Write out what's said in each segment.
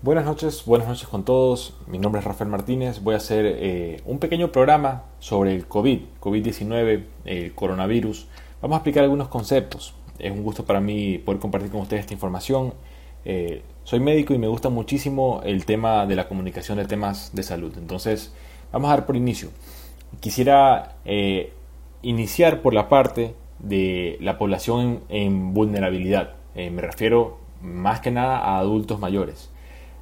Buenas noches, buenas noches con todos. Mi nombre es Rafael Martínez. Voy a hacer eh, un pequeño programa sobre el COVID, COVID-19, el coronavirus. Vamos a explicar algunos conceptos. Es un gusto para mí poder compartir con ustedes esta información. Eh, soy médico y me gusta muchísimo el tema de la comunicación de temas de salud. Entonces, vamos a dar por inicio. Quisiera eh, iniciar por la parte de la población en vulnerabilidad. me refiero más que nada a adultos mayores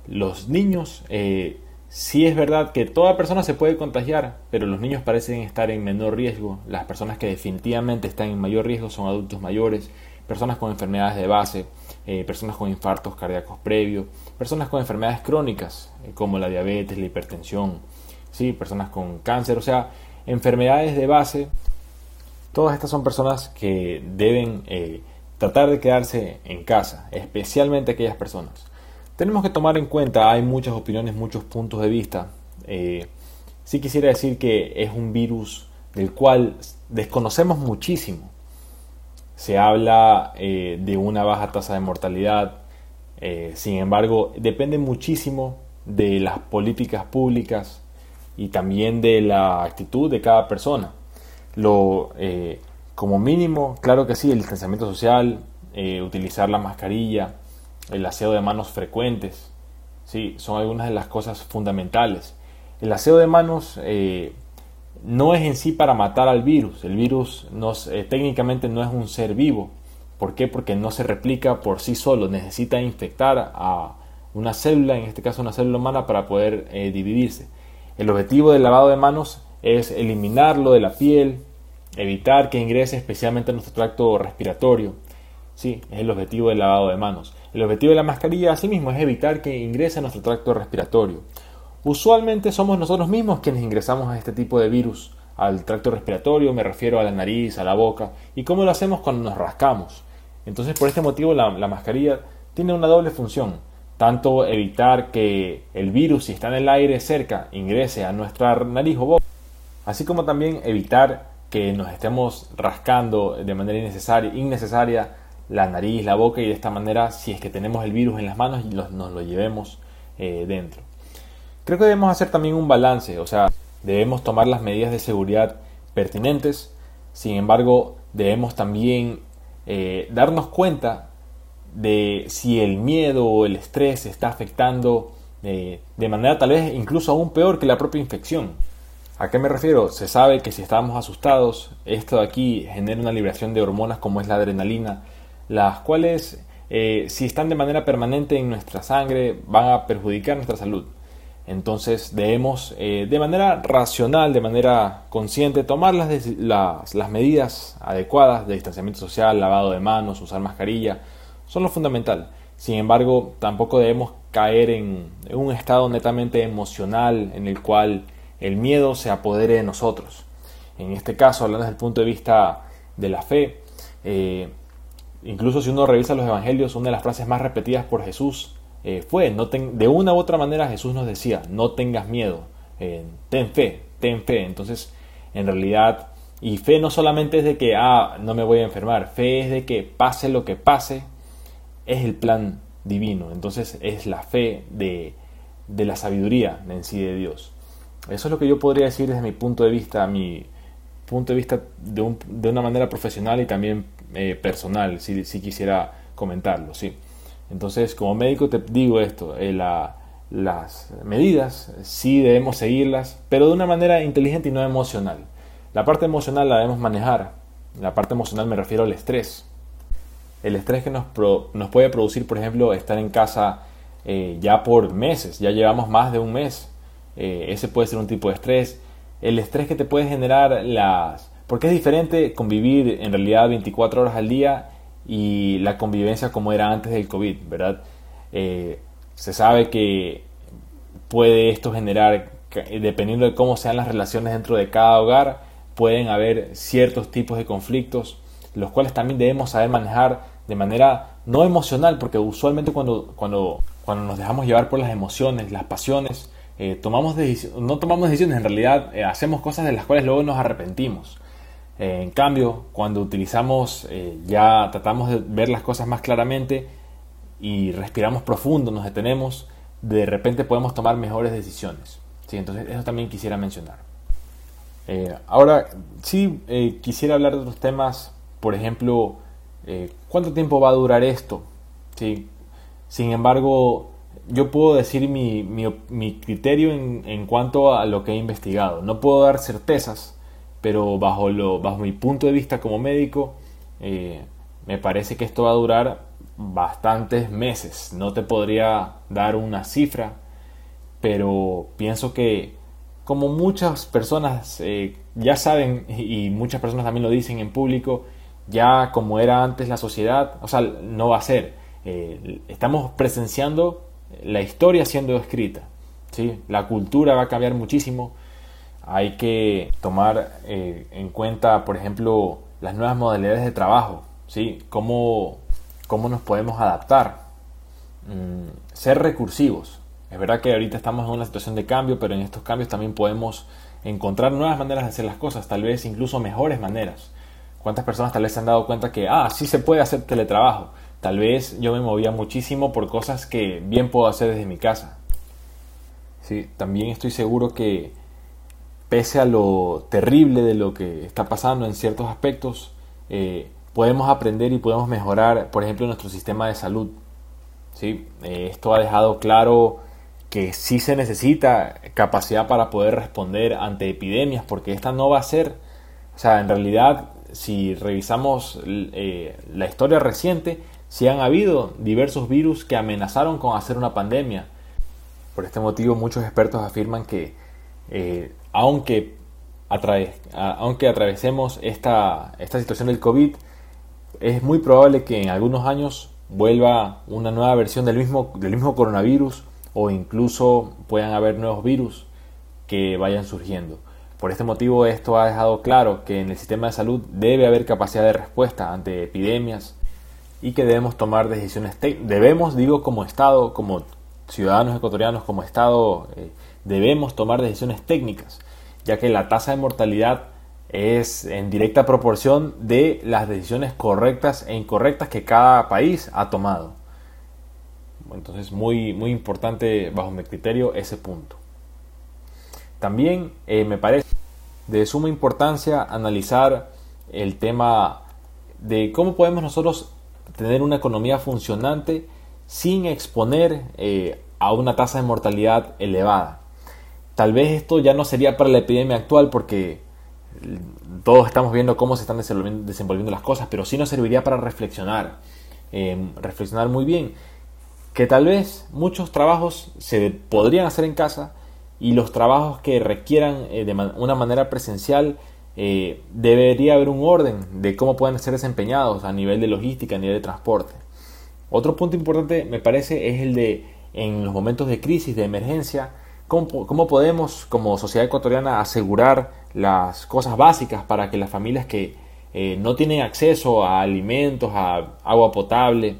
los niños, eh, sí es verdad que toda persona se puede contagiar, pero los niños parecen estar en menor riesgo. Las personas que definitivamente están en mayor riesgo son adultos mayores, personas con enfermedades de base, eh, personas con infartos cardíacos previos, personas con enfermedades crónicas eh, como la diabetes, la hipertensión, ¿sí? personas con cáncer, o sea, enfermedades de base. Todas estas son personas que deben tratar de quedarse en casa, especialmente aquellas personas. Tenemos que tomar en cuenta, hay muchas opiniones, muchos puntos de vista. Eh, sí quisiera decir que es un virus del cual desconocemos muchísimo. Se habla eh, de una baja tasa de mortalidad, eh, sin embargo, depende muchísimo de las políticas públicas y también de la actitud de cada persona. Lo, como mínimo, claro que sí, el distanciamiento social, utilizar la mascarilla, el aseo de manos frecuentes, ¿sí? son algunas de las cosas fundamentales. El aseo de manos eh, no es en sí para matar al virus, el virus eh, técnicamente no es un ser vivo. ¿Por qué? Porque no se replica por sí solo, necesita infectar a una célula, en este caso una célula humana, para poder eh, dividirse. El objetivo del lavado de manos es eliminarlo de la piel, evitar que ingrese especialmente a nuestro tracto respiratorio. Sí, es el objetivo del lavado de manos. El objetivo de la mascarilla, asimismo, es evitar que ingrese a nuestro tracto respiratorio. Usualmente somos nosotros mismos quienes ingresamos a este tipo de virus al tracto respiratorio, me refiero a la nariz, a la boca, y cómo lo hacemos cuando nos rascamos. Entonces, por este motivo, la, la mascarilla tiene una doble función, tanto evitar que el virus, si está en el aire cerca, ingrese a nuestra nariz o boca, así como también evitar que nos estemos rascando de manera innecesaria la nariz, la boca y de esta manera, si es que tenemos el virus en las manos, nos lo llevemos eh, dentro. Creo que debemos hacer también un balance, o sea, debemos tomar las medidas de seguridad pertinentes, sin embargo, debemos también eh, darnos cuenta de si el miedo o el estrés está afectando eh, de manera tal vez incluso aún peor que la propia infección. ¿A qué me refiero? Se sabe que si estamos asustados, esto de aquí genera una liberación de hormonas como es la adrenalina, las cuales eh, si están de manera permanente en nuestra sangre van a perjudicar nuestra salud. Entonces debemos eh, de manera racional, de manera consciente, tomar las, las, medidas adecuadas de distanciamiento social, lavado de manos, usar mascarilla, son lo fundamental. Sin embargo, tampoco debemos caer en, un estado netamente emocional en el cual el miedo se apodere de nosotros. En este caso, hablando desde el punto de vista de la fe, eh, Incluso si uno revisa los evangelios, una de las frases más repetidas por Jesús eh, fue, no de una u otra manera Jesús nos decía, no tengas miedo, eh, ten fe, ten fe. Entonces, en realidad, y fe no solamente es de que, ah, no me voy a enfermar, fe es de que pase lo que pase, es el plan divino. Entonces es la fe de, de la sabiduría en sí de Dios. Eso es lo que yo podría decir desde mi punto de vista, mi punto de vista de, de una manera profesional y también eh, personal, si, si, quisiera comentarlo. ¿sí? Entonces, como médico te digo esto, eh, las medidas sí debemos seguirlas, pero de una manera inteligente y no emocional. La parte emocional la debemos manejar. La parte emocional me refiero al estrés. El estrés que nos, nos puede producir, por ejemplo, estar en casa eh, ya por meses, ya llevamos más de un mes. ese puede ser un tipo de estrés. El estrés que te puede generar las, porque es diferente convivir en realidad 24 horas al día y la convivencia como era antes del COVID, ¿verdad? Eh, se sabe que puede esto generar, dependiendo de cómo sean las relaciones dentro de cada hogar, pueden haber ciertos tipos de conflictos, los cuales también debemos saber manejar de manera no emocional, porque usualmente cuando, cuando, cuando nos dejamos llevar por las emociones, las pasiones, eh, tomamos no tomamos decisiones, en realidad eh, hacemos cosas de las cuales luego nos arrepentimos. Eh, en cambio, cuando utilizamos, eh, ya tratamos de ver las cosas más claramente y respiramos profundo, nos detenemos, de repente podemos tomar mejores decisiones. ¿sí? Entonces eso también quisiera mencionar. Eh, ahora, sí quisiera hablar de otros temas, por ejemplo, ¿cuánto tiempo va a durar esto? ¿Sí? Sin embargo, yo puedo decir mi, mi, criterio en, en, cuanto a lo que he investigado. No puedo dar certezas, pero bajo, lo, bajo mi punto de vista como médico, me parece que esto va a durar bastantes meses. No te podría dar una cifra, pero pienso que como muchas personas eh, ya saben y muchas personas también lo dicen en público, ya como era antes la sociedad, o sea, no va a ser. Eh, estamos presenciando la historia siendo escrita. ¿sí? La cultura va a cambiar muchísimo. Hay que tomar eh, en cuenta, por ejemplo, las nuevas modalidades de trabajo. ¿sí? Cómo, cómo nos podemos adaptar. Mm, ser recursivos. Es verdad que ahorita estamos en una situación de cambio, pero en estos cambios también podemos encontrar nuevas maneras de hacer las cosas, tal vez incluso mejores maneras. ¿Cuántas personas tal vez se han dado cuenta que, ah, sí se puede hacer teletrabajo? Tal vez yo me movía muchísimo por cosas que bien puedo hacer desde mi casa. Sí, también estoy seguro que pese a lo terrible de lo que está pasando en ciertos aspectos, eh, podemos aprender y podemos mejorar, por ejemplo, nuestro sistema de salud. ¿sí? Eh, esto ha dejado claro que sí se necesita capacidad para poder responder ante epidemias, porque esta no va a ser, o sea, en realidad, si revisamos eh, la historia reciente, sí han habido diversos virus que amenazaron con hacer una pandemia. Por este motivo, muchos expertos afirman que, aunque, aunque atravesemos esta, esta situación del COVID, es muy probable que en algunos años vuelva una nueva versión del mismo, del mismo coronavirus o incluso puedan haber nuevos virus que vayan surgiendo. Por este motivo esto ha dejado claro que en el sistema de salud debe haber capacidad de respuesta ante epidemias y que debemos tomar decisiones debemos digo como estado como ciudadanos ecuatorianos como estado eh, debemos tomar decisiones técnicas ya que la tasa de mortalidad es en directa proporción de las decisiones correctas e incorrectas que cada país ha tomado. Entonces, muy, muy importante bajo mi criterio ese punto. También eh, me parece de suma importancia analizar el tema de cómo podemos nosotros tener una economía funcionante sin exponer eh, a una tasa de mortalidad elevada. Tal vez esto ya no sería para la epidemia actual porque todos estamos viendo cómo se están desenvolviendo las cosas, pero sí nos serviría para reflexionar, em, reflexionar muy bien, que tal vez muchos trabajos se podrían hacer en casa y los trabajos que requieran eh, de una manera presencial eh, debería haber un orden de cómo pueden ser desempeñados a nivel de logística, a nivel de transporte. Otro punto importante me parece es el de en los momentos de crisis, de emergencia, cómo podemos como sociedad ecuatoriana asegurar las cosas básicas para que las familias que eh, no tienen acceso a alimentos, a agua potable,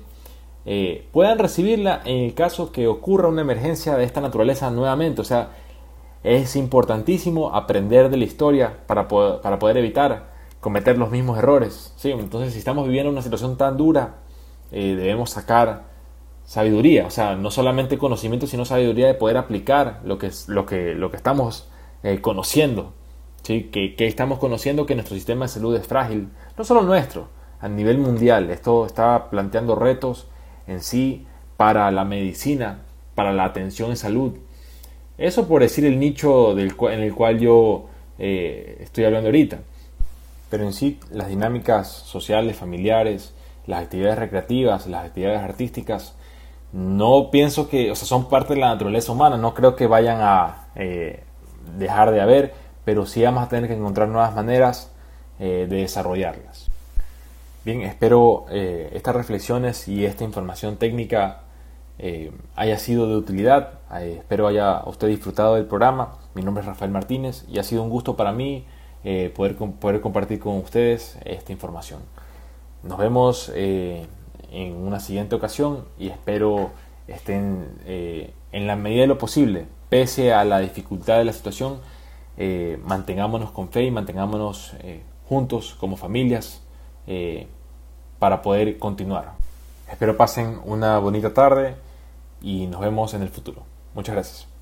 eh, puedan recibirla en el caso que ocurra una emergencia de esta naturaleza nuevamente. O sea, es importantísimo aprender de la historia para poder, para poder evitar cometer los mismos errores. ¿sí? Entonces, si estamos viviendo una situación tan dura, eh, debemos sacar sabiduría, o sea, no solamente conocimiento, sino sabiduría de poder aplicar lo que, lo que, lo que estamos conociendo que, estamos conociendo que nuestro sistema de salud es frágil, no solo nuestro, a nivel mundial. Esto está planteando retos en sí para la medicina, para la atención en salud. Eso por decir el nicho del en el cual yo eh, estoy hablando ahorita. Pero en sí las dinámicas sociales, familiares, las actividades recreativas, las actividades artísticas, no pienso que, o sea, son parte de la naturaleza humana, no creo que vayan a eh, dejar de haber pero sí vamos a tener que encontrar nuevas maneras eh, de desarrollarlas. Bien, espero eh, estas reflexiones y esta información técnica haya sido de utilidad. espero haya usted disfrutado del programa. Mi nombre es Rafael Martínez y ha sido un gusto para mí poder, poder compartir con ustedes esta información. Nos vemos en una siguiente ocasión y espero estén en la medida de lo posible, pese a la dificultad de la situación, eh, mantengámonos con fe y mantengámonos eh, juntos como familias eh, para poder continuar. Espero pasen una bonita tarde y nos vemos en el futuro. Muchas gracias.